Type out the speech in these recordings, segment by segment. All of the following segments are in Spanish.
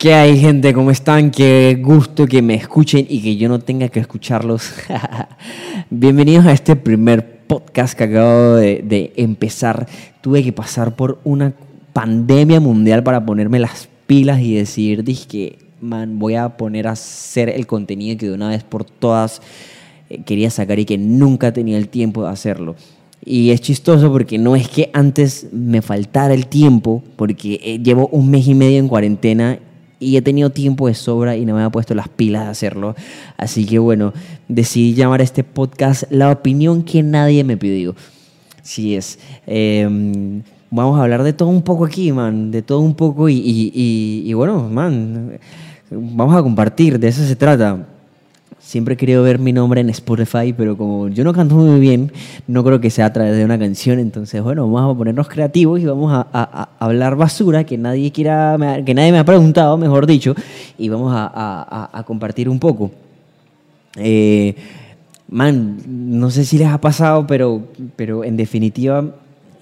¿Qué hay gente? ¿Cómo están? Qué gusto que me escuchen y que yo no tenga que escucharlos. Bienvenidos a este primer podcast que acabo de, empezar. Tuve que pasar por una pandemia mundial para ponerme las pilas y decir, dije, man, voy a poner a hacer el contenido que de una vez por todas eh, quería sacar y que nunca tenía el tiempo de hacerlo. Y es chistoso porque no es que antes me faltara el tiempo, porque eh, llevo un mes y medio en cuarentena y he tenido tiempo de sobra y no me ha puesto las pilas de hacerlo. Así que bueno, decidí llamar a este podcast La opinión que nadie me pidió. Sí es. Em, vamos a hablar de todo un poco aquí, man. De todo un poco y, y, y bueno, man, vamos a compartir, de eso se trata. Siempre he querido ver mi nombre en Spotify, pero como yo no canto muy bien, no creo que sea a través de una canción. Entonces, bueno, vamos a ponernos creativos y vamos a, hablar basura que nadie quiera, que nadie me ha preguntado, mejor dicho, y vamos a, compartir un poco. Eh, man, no sé si les ha pasado, pero, pero en definitiva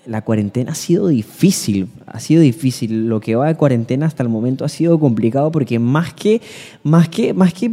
la cuarentena ha sido difícil, ha sido difícil. Lo que va de cuarentena hasta el momento ha sido complicado porque más que, más que, más que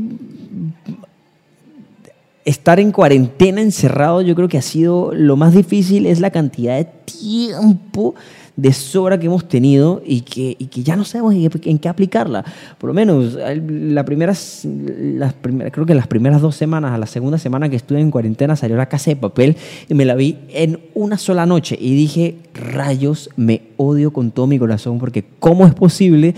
estar en cuarentena encerrado, yo creo que ha sido lo más difícil, es la cantidad de tiempo de sobra que hemos tenido y que, y que ya no sabemos en qué, aplicarla. Por lo menos, la primeras, las primeras, creo que las primeras dos semanas, a la segunda semana que estuve en cuarentena, salió la casa de papel y me la vi en una sola noche y dije, rayos, me odio con todo mi corazón porque ¿cómo es posible?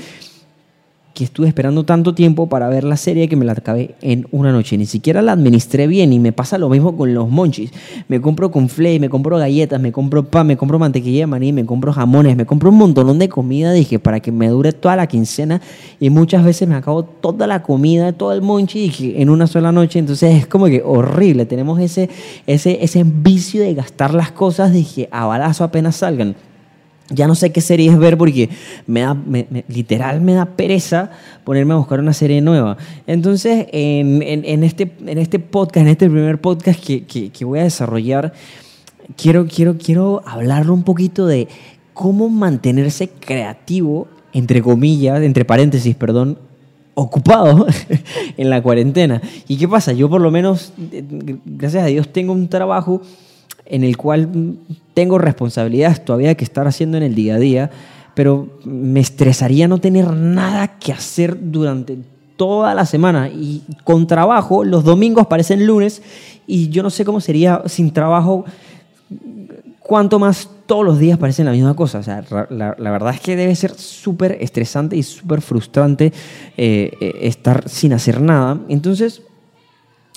Que estuve esperando tanto tiempo para ver la serie que me la acabé en una noche. Ni siquiera la administré bien y me pasa lo mismo con los monchis. Me compro con flay, me compro galletas, me compro pan, me compro mantequilla de maní, me compro jamones, me compro un montón de comida, dije, para que me dure toda la quincena y muchas veces me acabo toda la comida, todo el monchi dije, en una sola noche. Entonces es como que horrible. Tenemos ese, ese, ese vicio de gastar las cosas, dije, a balazo apenas salgan ya no sé qué series ver porque me da, literal me da pereza ponerme a buscar una serie nueva. Entonces, en, este, en este podcast, en este primer podcast que, que, voy a desarrollar, quiero, quiero, quiero hablar un poquito de cómo mantenerse creativo, entre comillas, entre paréntesis, perdón, ocupado en la cuarentena. ¿Y qué pasa? Yo por lo menos, gracias a Dios, tengo un trabajo en el cual tengo responsabilidades todavía que estar haciendo en el día a día, pero me estresaría no tener nada que hacer durante toda la semana y con trabajo los domingos parecen lunes y yo no sé cómo sería sin trabajo cuanto más todos los días parecen la misma cosa. La, verdad es que debe ser súper estresante y súper frustrante eh, eh, estar sin hacer nada. Entonces,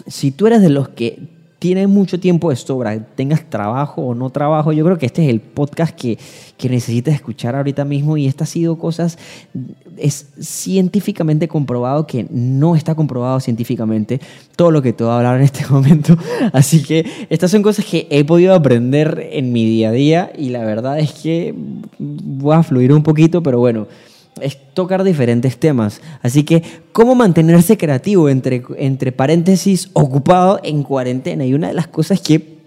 si tú eres de los que tienes mucho tiempo de sobra, tengas trabajo o no trabajo, yo creo que este es el podcast que, que necesitas escuchar ahorita mismo y esta ha sido cosas, es científicamente comprobado que no está comprobado científicamente todo lo que te voy a hablar en este momento, así que estas son cosas que he podido aprender en mi día a día y la verdad es que voy a fluir un poquito, pero bueno es tocar diferentes temas. Así que, ¿cómo mantenerse creativo entre, entre paréntesis ocupado en cuarentena? Y una de las cosas que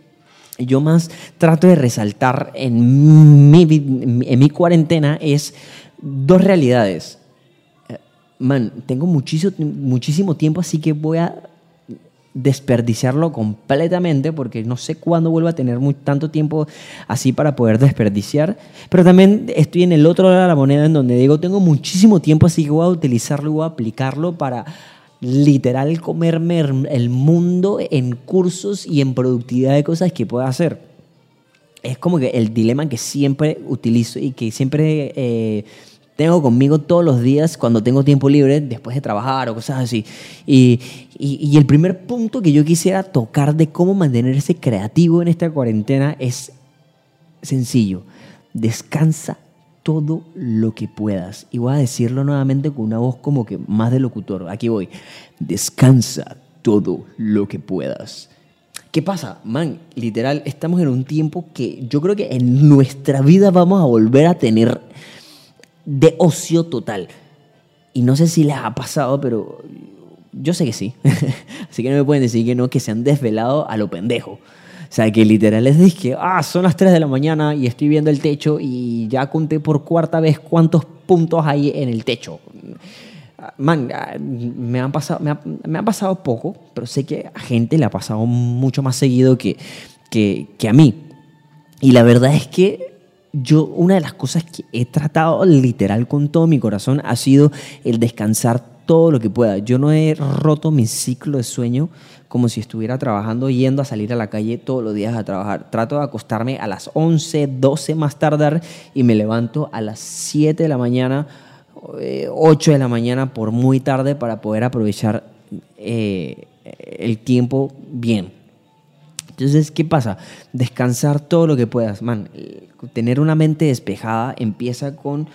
yo más trato de resaltar en mi, en mi cuarentena es dos realidades. Eh, man, tengo muchísimo, muchísimo tiempo, así que voy a desperdiciarlo completamente porque no sé cuándo vuelvo a tener muy, tanto tiempo así para poder desperdiciar. Pero también estoy en el otro lado de la moneda en donde digo, tengo muchísimo tiempo así que voy a utilizarlo y voy a aplicarlo para literal comerme el mundo en cursos y en productividad de cosas que pueda hacer. Es como que el dilema que siempre utilizo y que siempre... Eh, tengo conmigo todos los días cuando tengo tiempo libre, después de trabajar o cosas así. Y, y, el primer punto que yo quisiera tocar de cómo mantenerse creativo en esta cuarentena es sencillo. Descansa todo lo que puedas. Y voy a decirlo nuevamente con una voz como que más de locutor. Aquí voy. Descansa todo lo que puedas. ¿Qué pasa? Man, literal, estamos en un tiempo que yo creo que en nuestra vida vamos a volver a tener de ocio total. Y no sé si les ha pasado, pero yo sé que sí. Así que no me pueden decir que no, que se han desvelado a lo pendejo. O sea, que literal les dije, ah, son las 3 de la mañana y estoy viendo el techo y ya conté por cuarta vez cuántos puntos hay en el techo. man, ah, me han, pasado, me, ha, me han pasado poco, pero sé que a gente le ha pasado mucho más seguido que, que a mí. Y la verdad es que yo, una de las cosas que he tratado literal con todo mi corazón ha sido el descansar todo lo que pueda. Yo no he roto mi ciclo de sueño como si estuviera trabajando, yendo a salir a la calle todos los días a trabajar. Trato de acostarme a las 11, 12 más tardar y me levanto a las 7 de la mañana, 8 eh, de la mañana por muy tarde para poder aprovechar eh, el tiempo bien. Entonces, ¿qué pasa? Descansar todo lo que puedas, man. Tener una mente despejada empieza con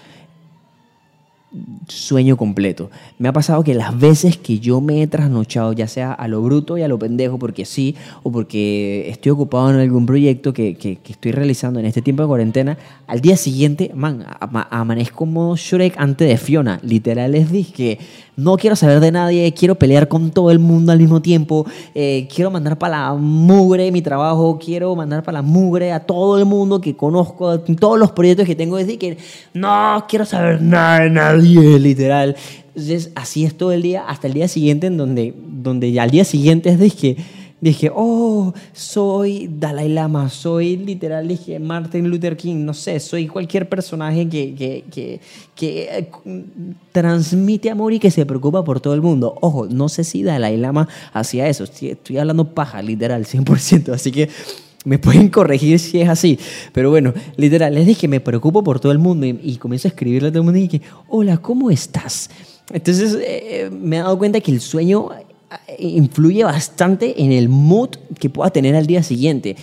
sueño completo. Me ha pasado que las veces que yo me he trasnochado, ya sea a lo bruto y a lo pendejo, porque sí, o porque estoy ocupado en algún proyecto que, que, estoy realizando en este tiempo de cuarentena, al día siguiente, man, amanezco como Shrek antes de Fiona. Literal les dije que no quiero saber de nadie, quiero pelear con todo el mundo al mismo tiempo, eh, quiero mandar para la mugre mi trabajo, quiero mandar para la mugre a todo el mundo que conozco, todos los proyectos que tengo, decir que no quiero saber nada de nadie, literal. Entonces, así es todo el día, hasta el día siguiente, en donde, donde ya al día siguiente es que dije, oh, soy Dalai Lama, soy literal, dije Martin Luther King, no sé, soy cualquier personaje que, que, que, eh, transmite amor y que se preocupa por todo el mundo. Ojo, no sé si Dalai Lama hacía eso, estoy, hablando paja, literal, 100%, así que me pueden corregir si es así. Pero bueno, literal, les dije, me preocupo por todo el mundo y, comienzo a escribirle a todo el mundo y dije, hola, ¿cómo estás? Entonces eh, me he dado cuenta que el sueño influye bastante en el mood que pueda tener al día siguiente.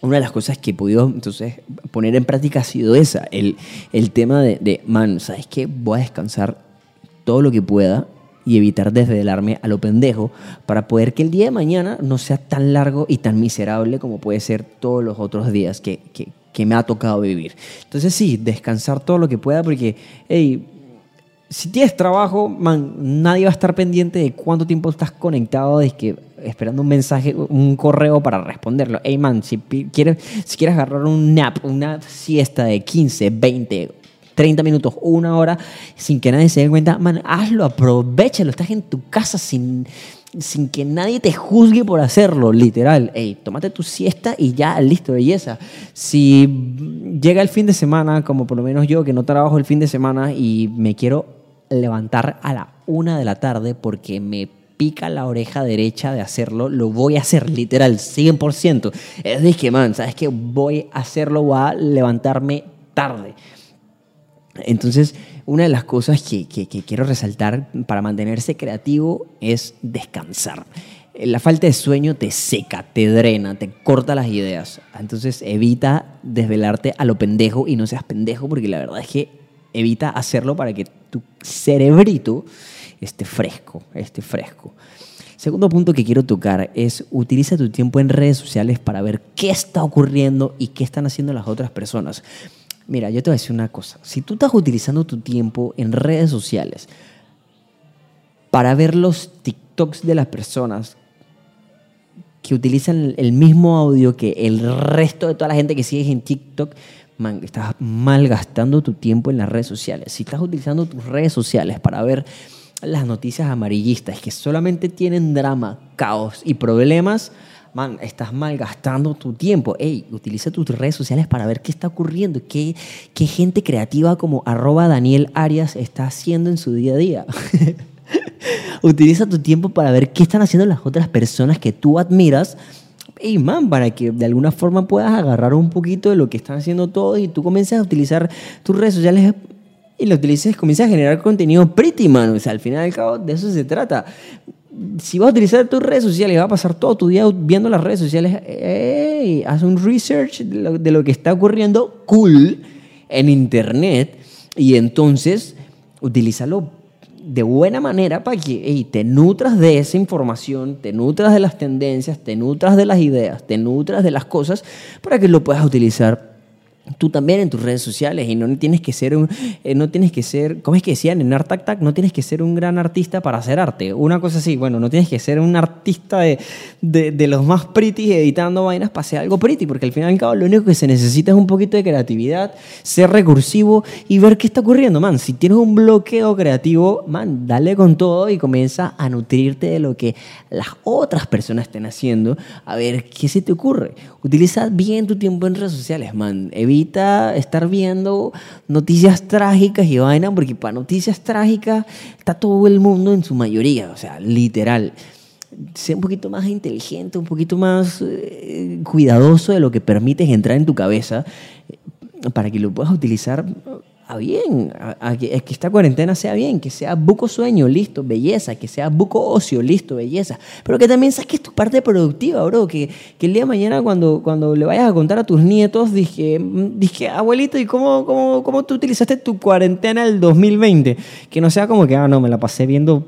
Una de las cosas que he podido entonces poner en práctica ha sido esa, el, el tema de, de, man, ¿sabes qué? Voy a descansar todo lo que pueda y evitar desvelarme a lo pendejo para poder que el día de mañana no sea tan largo y tan miserable como puede ser todos los otros días que, que, que me ha tocado vivir. Entonces sí, descansar todo lo que pueda porque, hey, si tienes trabajo, man, nadie va a estar pendiente de cuánto tiempo estás conectado, de que esperando un mensaje, un correo para responderlo. Hey, man, si quieres, si quieres agarrar un nap, una siesta de 15, 20, 30 minutos, una hora, sin que nadie se dé cuenta, man, hazlo, aprovechalo. Estás en tu casa sin, sin que nadie te juzgue por hacerlo, literal. Hey, tómate tu siesta y ya, listo, belleza. Si llega el fin de semana, como por lo menos yo, que no trabajo el fin de semana y me quiero levantar a la una de la tarde porque me pica la oreja derecha de hacerlo, lo voy a hacer literal, 100%. Es de que, man, ¿sabes qué? Voy a hacerlo, voy a levantarme tarde. Entonces, una de las cosas que, quiero resaltar para mantenerse creativo es descansar. La falta de sueño te seca, te drena, te corta las ideas. Entonces evita desvelarte a lo pendejo y no seas pendejo porque la verdad es que evita hacerlo para que tu cerebrito esté fresco, esté fresco. Segundo punto que quiero tocar es utiliza tu tiempo en redes sociales para ver qué está ocurriendo y qué están haciendo las otras personas. Mira, yo te voy a decir una cosa. Si tú estás utilizando tu tiempo en redes sociales para ver los TikToks de las personas que utilizan el mismo audio que el resto de toda la gente que sigue en TikTok, man, estás malgastando tu tiempo en las redes sociales. Si estás utilizando tus redes sociales para ver las noticias amarillistas que solamente tienen drama, caos y problemas, man, estás malgastando tu tiempo. Ey, utiliza tus redes sociales para ver qué está ocurriendo, qué, qué gente creativa como arroba Daniel Arias está haciendo en su día a día. utiliza tu tiempo para ver qué están haciendo las otras personas que tú admiras y man, para que de alguna forma puedas agarrar un poquito de lo que están haciendo todos y tú comiences a utilizar tus redes sociales y lo utilices, comienzas a generar contenido pretty, man. O sea, al final y al cabo de eso se trata. Si vas a utilizar tus redes sociales y vas a pasar todo tu día viendo las redes sociales, haz un research de lo, de lo que está ocurriendo cool en internet y entonces utilízalo de buena manera para que te nutras de esa información, te nutras de las tendencias, te nutras de las ideas, te nutras de las cosas para que lo puedas utilizar tú también en tus redes sociales y no tienes que ser un, eh, no tienes que ser, ¿cómo es que decían en Art Tac Tac? No tienes que ser un gran artista para hacer arte. Una cosa así, bueno, no tienes que ser un artista de, de, los más pretty editando vainas para hacer algo pretty, porque al final y al cabo lo único que se necesita es un poquito de creatividad, ser recursivo y ver qué está ocurriendo, man. Si tienes un bloqueo creativo, man, dale con todo y comienza a nutrirte de lo que las otras personas estén haciendo, a ver qué se te ocurre. Utiliza bien tu tiempo en redes sociales, man evita estar viendo noticias trágicas y vaina, porque para noticias trágicas está todo el mundo en su mayoría, o sea, literal. Sé un poquito más inteligente, un poquito más eh, cuidadoso de lo que permites entrar en tu cabeza eh, para que lo puedas utilizar bien, a, que, esta cuarentena sea bien, que sea buco sueño, listo, belleza, que sea buco ocio, listo, belleza, pero que también saques tu parte productiva, bro, que, el día de mañana cuando, cuando le vayas a contar a tus nietos, dije, dije abuelito, ¿y cómo, cómo, cómo tú utilizaste tu cuarentena el 2020? Que no sea como que, ah, no, me la pasé viendo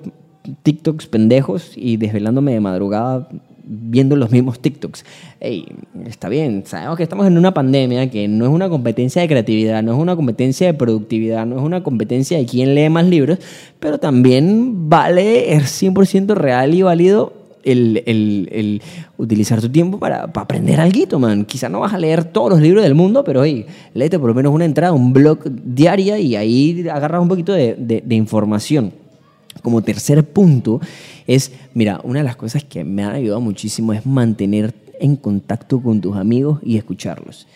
TikToks pendejos y desvelándome de madrugada viendo los mismos TikToks. Hey, está bien, sabemos que estamos en una pandemia que no es una competencia de creatividad, no es una competencia de productividad, no es una competencia de quién lee más libros, pero también vale, es 100% real y válido el, el, el, utilizar tu tiempo para, para aprender algo, man. Quizá no vas a leer todos los libros del mundo, pero hey, léete por lo menos una entrada, un blog diaria y ahí agarras un poquito de, de, de información. Como tercer punto es, mira, una de las cosas que me han ayudado muchísimo es mantener en contacto con tus amigos y escucharlos.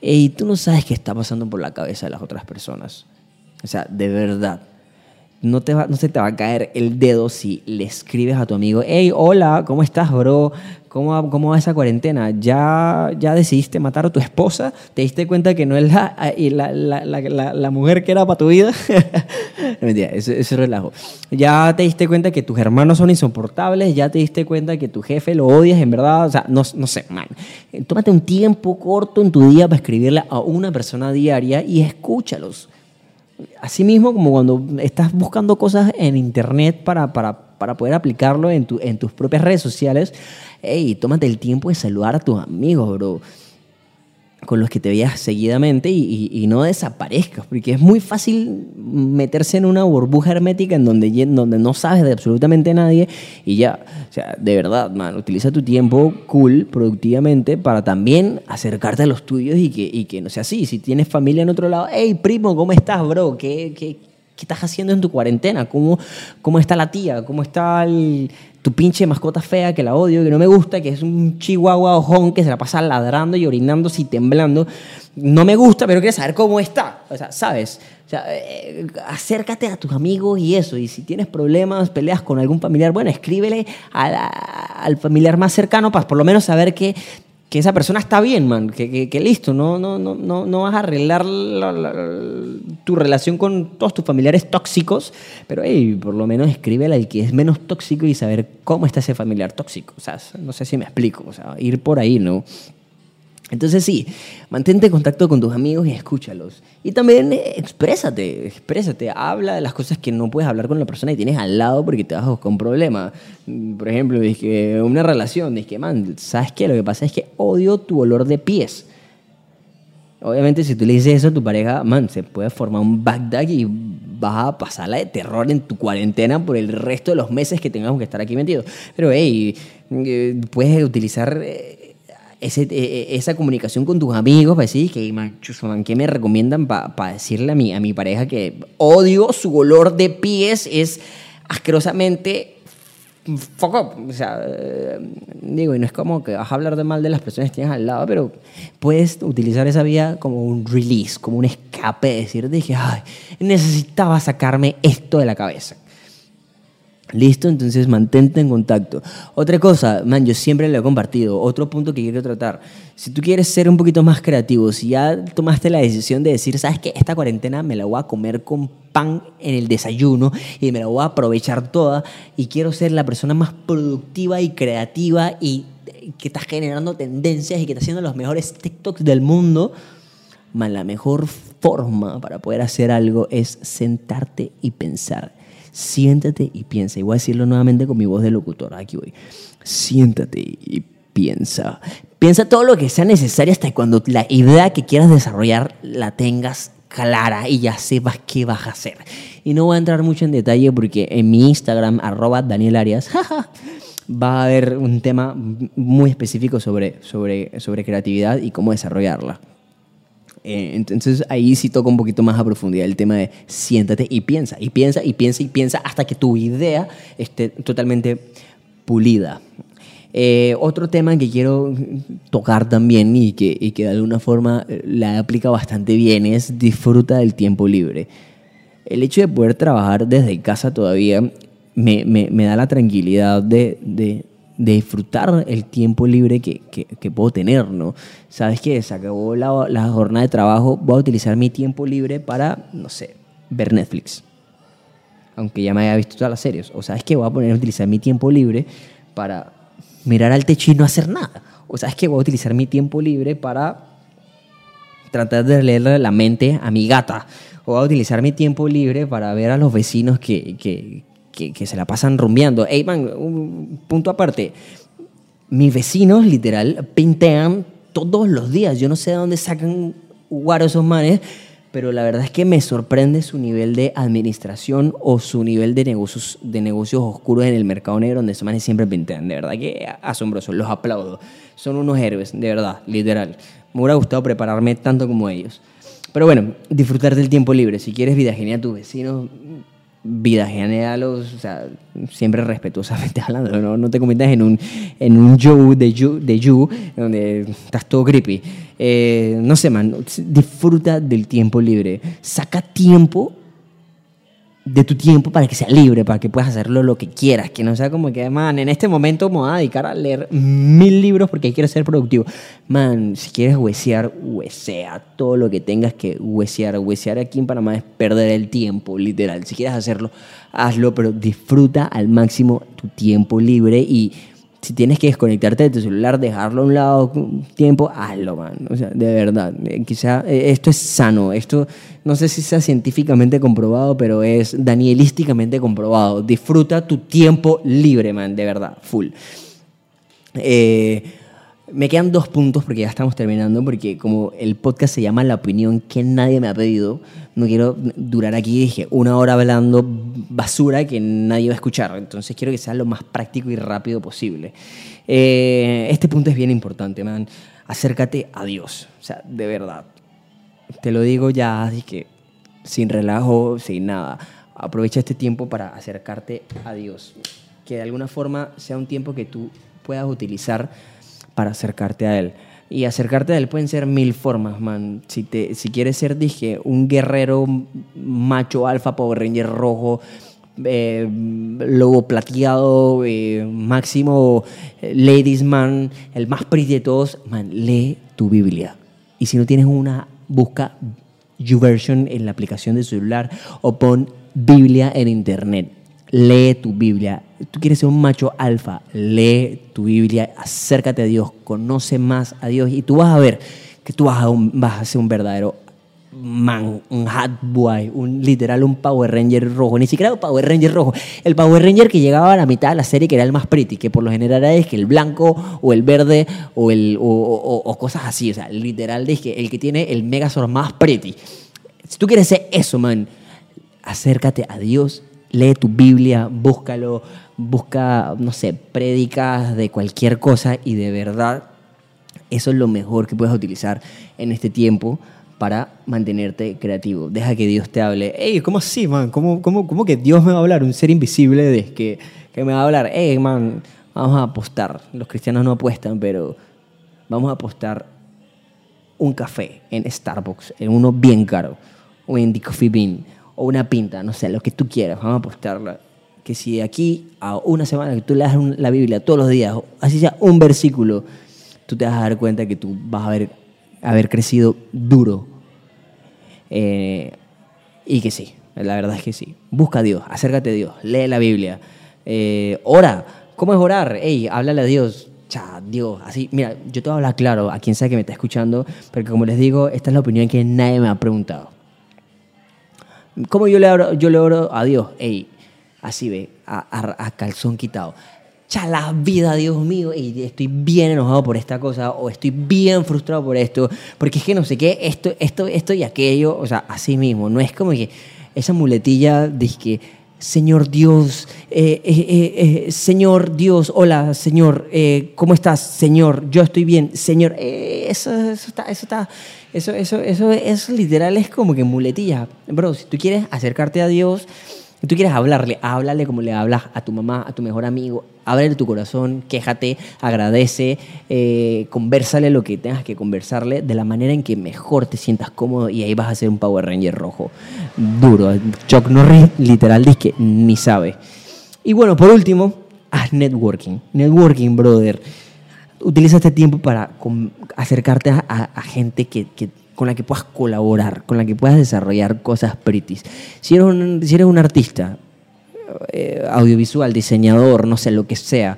Y tú no sabes qué está pasando por la cabeza de las otras personas. O sea, de verdad. No, te va, no se te va a caer el dedo si le escribes a tu amigo, hey, hola, ¿cómo estás, bro? ¿Cómo, ¿Cómo va esa cuarentena? ¿Ya, ¿Ya decidiste matar a tu esposa? ¿Te diste cuenta que no es la, la, la, la mujer que era para tu vida? no, mentira, es relajo. ¿Ya te diste cuenta que tus hermanos son insoportables? ¿Ya te diste cuenta que tu jefe lo odias en verdad? O sea, no, no sé, man. Tómate un tiempo corto en tu día para escribirle a una persona diaria y escúchalos. Asimismo, como cuando estás buscando cosas en internet para, para, para poder aplicarlo en, tu, en tus propias redes sociales, hey, tómate el tiempo de saludar a tus amigos, bro con los que te veas seguidamente y, no desaparezcas, porque es muy fácil meterse en una burbuja hermética en donde, donde no sabes de absolutamente nadie y ya, o sea, de verdad, man, utiliza tu tiempo cool, productivamente, para también acercarte a los tuyos y que, y que no sea así. Si tienes familia en otro lado, hey, primo, ¿cómo estás, bro? ¿Qué, qué, qué estás haciendo en tu cuarentena? ¿Cómo, ¿Cómo está la tía? ¿Cómo está el, tu pinche mascota fea que la odio, que no me gusta, que es un chihuahua ojón que se la pasa ladrando y orinándose y temblando. No me gusta, pero quiero saber cómo está. O sea, ¿sabes? Eh, acércate a tus amigos y eso. Y si tienes problemas, peleas con algún familiar, bueno, escríbele al familiar más cercano para por lo menos saber que que esa persona está bien, man, que, que, listo, no, no, no, no, no vas a arreglar tu relación con todos tus familiares tóxicos, pero hey, por lo menos escríbele al que es menos tóxico y saber cómo está ese familiar tóxico. O sea, no sé si me explico, o sea, ir por ahí, ¿no? Entonces sí, mantente en contacto con tus amigos y escúchalos. Y también eh, exprésate, exprésate, habla de las cosas que no puedes hablar con la persona que tienes al lado porque te vas a buscar un problema. Mm, por ejemplo, una relación, que man, ¿sabes qué? Lo que pasa es que odio tu olor de pies. Obviamente si tú le dices eso a tu pareja, man, se puede formar un backdag y vas a pasarla de terror en tu cuarentena por el resto de los meses que tengamos que estar aquí metidos. Pero, hey, eh, puedes utilizar eh, e, e, esa comunicación con tus amigos decir que, man, ¿qué me recomiendan para decirle a mi, a mi pareja que odio su olor de pies? Es asquerosamente foco. O sea, digo, y no es como que vas a hablar de mal de las personas que tienes al lado, pero puedes utilizar esa vía como un release, como un escape, decir, dije, ay, necesitaba sacarme esto de la cabeza. Listo, entonces mantente en contacto. Otra cosa, man, yo siempre lo he compartido. Otro punto que quiero tratar. Si tú quieres ser un poquito más creativo, si ya tomaste la decisión de decir, sabes que esta cuarentena me la voy a comer con pan en el desayuno y me la voy a aprovechar toda y quiero ser la persona más productiva y creativa y que está generando tendencias y que está haciendo los mejores TikToks del mundo, man, la mejor forma para poder hacer algo es sentarte y pensar siéntate y piensa. Y voy a decirlo nuevamente con mi voz de locutor. Aquí voy. Siéntate y piensa. Piensa todo lo que sea necesario hasta cuando la idea que quieras desarrollar la tengas clara y ya sepas qué vas a hacer. Y no voy a entrar mucho en detalle porque en mi Instagram, arroba Daniel Arias, va a haber un tema muy específico sobre, sobre, sobre creatividad y cómo desarrollarla. Eh, entonces ahí sí toca un poquito más a profundidad el tema de siéntate y piensa, y piensa, y piensa, y piensa hasta que tu idea esté totalmente pulida. Eh, otro tema que quiero tocar también y que, y que de alguna forma eh, la aplica bastante bien es disfruta del tiempo libre. El hecho de poder trabajar desde casa todavía me, me, me da la tranquilidad de, de, de disfrutar el tiempo libre que, que, puedo tener, ¿no? ¿Sabes qué? Se acabó la, la, jornada de trabajo, voy a utilizar mi tiempo libre para, no sé, ver Netflix. Aunque ya me haya visto todas las series. O sabes qué? Voy a poner a utilizar mi tiempo libre para mirar al techo y no hacer nada. O sabes qué? Voy a utilizar mi tiempo libre para tratar de leerle la mente a mi gata. O voy a utilizar mi tiempo libre para ver a los vecinos que, que que, se la pasan rumbeando. Ey, man, un punto aparte. Mis vecinos, literal, pintean todos los días. Yo no sé de dónde sacan guaro esos manes, pero la verdad es que me sorprende su nivel de administración o su nivel de negocios, de negocios oscuros en el mercado negro, donde esos manes siempre pintean. De verdad que asombroso, los aplaudo. Son unos héroes, de verdad, literal. Me hubiera gustado prepararme tanto como ellos. Pero bueno, disfrutar del tiempo libre. Si quieres vida genial a tus vecinos, vida genial, o sea, siempre respetuosamente hablando, no, te conviertas en un, en un de you, de you donde estás todo creepy. Eh, no sé, man, disfruta del tiempo libre. Saca tiempo de tu tiempo para que sea libre, para que puedas hacerlo lo que quieras, que no sea como que, man, en este momento me voy a dedicar a leer mil libros porque quiero ser productivo. Man, si quieres huesear, huesea todo lo que tengas que huesear. Huesear aquí en Panamá es perder el tiempo, literal. Si quieres hacerlo, hazlo, pero disfruta al máximo tu tiempo libre y si tienes que desconectarte de tu celular, dejarlo a un lado un tiempo, hazlo, man. O sea, de verdad, eh, quizá eh, esto es sano, esto no sé si sea científicamente comprobado, pero es danielísticamente comprobado. Disfruta tu tiempo libre, man, de verdad, full. Eh, me quedan dos puntos porque ya estamos terminando, porque como el podcast se llama La opinión que nadie me ha pedido, no quiero durar aquí, dije, una hora hablando basura que nadie va a escuchar. Entonces quiero que sea lo más práctico y rápido posible. Eh, este punto es bien importante, man. Acércate a Dios. O sea, de verdad. Te lo digo ya, así que sin relajo, sin nada. Aprovecha este tiempo para acercarte a Dios. Que de alguna forma sea un tiempo que tú puedas utilizar para acercarte a Él. Y acercarte a Él pueden ser mil formas, man. Si, te, si quieres ser, dije, un guerrero macho alfa, Power Ranger rojo, eh, lobo plateado, eh, máximo eh, ladies man, el más pretty de todos, man, lee tu Biblia. Y si no tienes una, busca YouVersion en la aplicación de celular o pon Biblia en internet lee tu Biblia. Tú quieres ser un macho alfa, lee tu Biblia, acércate a Dios, conoce más a Dios y tú vas a ver que tú vas a, a ser un verdadero man, un hot boy, un literal un Power Ranger rojo, ni siquiera un Power Ranger rojo, el Power Ranger que llegaba a la mitad de la serie que era el más pretty, que por lo general es que el blanco o el verde o, el, o, cosas así, o sea, literal es que el que tiene el Megazord más pretty. Si tú quieres ser eso, man, acércate a Dios lee tu Biblia, búscalo, busca, no sé, prédicas de cualquier cosa y de verdad eso es lo mejor que puedes utilizar en este tiempo para mantenerte creativo. Deja que Dios te hable. Ey, ¿cómo así, man? ¿Cómo, cómo, cómo que Dios me va a hablar? Un ser invisible de que, que me va a hablar. Ey, man, vamos a apostar. Los cristianos no apuestan, pero vamos a apostar un café en Starbucks, en uno bien caro, o en The Coffee Bean o una pinta, no sé, lo que tú quieras, vamos a apostarla. Que si de aquí a una semana que tú leas la Biblia todos los días, así sea un versículo, tú te vas a dar cuenta que tú vas a haber, crecido duro. Eh, y que sí, la verdad es que sí. Busca a Dios, acércate a Dios, lee la Biblia, eh, ora. ¿Cómo es orar? Ey, háblale a Dios. Cha, Dios, así, mira, yo te voy a hablar claro a quien sea que me está escuchando, porque como les digo, esta es la opinión que nadie me ha preguntado. ¿Cómo yo le oro, yo le oro a Dios? Ey, así ve, a, calzón quitado. cha la vida, Dios mío, y estoy bien enojado por esta cosa, o estoy bien frustrado por esto, porque es que no sé qué, esto, esto, esto y aquello, o sea, así mismo, no es como que esa muletilla de que, Señor Dios, eh, eh, eh, Señor Dios, hola, Señor, ¿cómo estás? Señor, yo estoy bien, Señor, eso, eso está, eso está, eso, eso, eso, eso literal es como que muletilla. Bro, si tú quieres acercarte a Dios, tú quieres hablarle, háblale como le hablas a tu mamá, a tu mejor amigo. Ábrele tu corazón, quéjate, agradece, eh, conversale lo que tengas que conversarle de la manera en que mejor te sientas cómodo y ahí vas a ser un Power Ranger rojo. Duro. Chuck Norris literal dice que ni sabe. Y bueno, por último, haz networking. Networking, brother. Utiliza este tiempo para acercarte a, gente que, que con la que puedas colaborar, con la que puedas desarrollar cosas pretty. Si eres un, si eres un artista, eh, audiovisual, diseñador, no sé, lo que sea,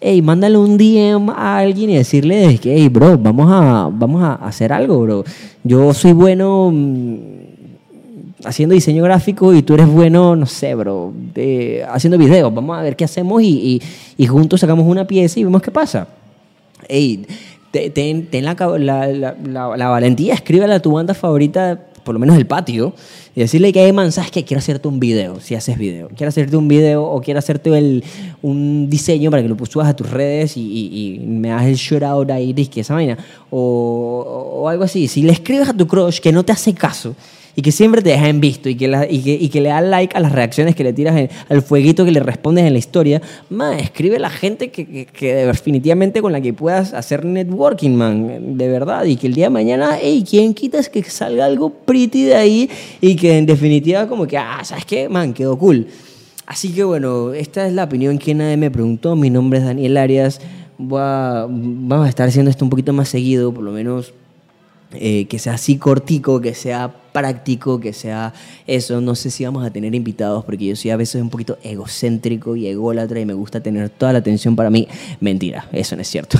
hey, mándale un DM a alguien y decirle que, hey, bro, vamos a, vamos a hacer algo, bro. Yo soy bueno mm, haciendo diseño gráfico y tú eres bueno, no sé, bro, haciendo videos. Vamos a ver qué hacemos y, y, y juntos sacamos una pieza y vemos qué pasa. Hey, ten, la, la, valentía, escríbele a tu banda favorita, por lo menos el patio, y decirle que, hey, man, sabes que quiero hacerte un video, si haces video. Quiero hacerte un video o quiero hacerte el, un diseño para que lo subas a tus redes y, me hagas el shout out ahí, que esa vaina. O, o algo así. Si le escribes a tu crush que no te hace caso, y que siempre te deja en visto y que, y que, y que, le da like a las reacciones que le tiras al fueguito que le respondes en la historia, man, escribe la gente que, que, definitivamente con la que puedas hacer networking, man, de verdad, y que el día de mañana, hey, ¿quién quita es que salga algo pretty de ahí y que en definitiva como que, ah, ¿sabes qué? Man, quedó cool. Así que bueno, esta es la opinión que nadie me preguntó. Mi nombre es Daniel Arias. vamos a estar haciendo esto un poquito más seguido, por lo menos eh, que sea así cortico, que sea práctico, que sea eso. No sé si vamos a tener invitados, porque yo soy a veces un poquito egocéntrico y ególatra y me gusta tener toda la atención para mí. Mentira, eso no es cierto.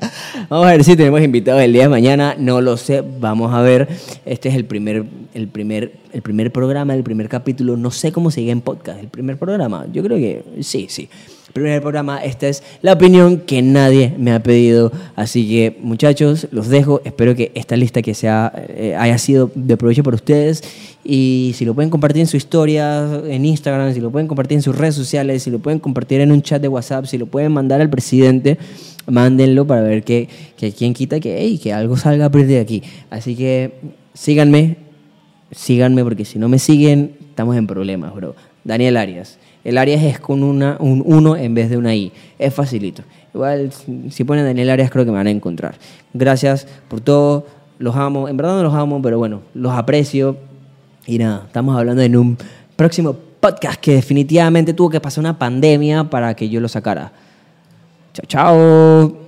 vamos a ver si tenemos invitados el día de mañana. No lo sé, vamos a ver. Este es el primer, el primer, el primer programa, el primer capítulo. No sé cómo sigue en podcast. El primer programa, yo creo que sí, sí primer programa. Esta es la opinión que nadie me ha pedido. Así que, muchachos, los dejo. Espero que esta lista que sea, eh, haya sido de provecho para ustedes. Y si lo pueden compartir en su historia, en Instagram, si lo pueden compartir en sus redes sociales, si lo pueden compartir en un chat de WhatsApp, si lo pueden mandar al presidente, mándenlo para ver que, que quien quita que, que algo salga a partir de aquí. Así que síganme, síganme, porque si no me siguen, estamos en problemas, bro. Daniel Arias. El Arias es con una, un 1 en vez de una I. Es facilito. Igual, si ponen Daniel Arias, creo que me van a encontrar. Gracias por todo. Los amo. En verdad no los amo, pero bueno, los aprecio. Y nada, estamos hablando en un próximo podcast que definitivamente tuvo que pasar una pandemia para que yo lo sacara. Chao, chao.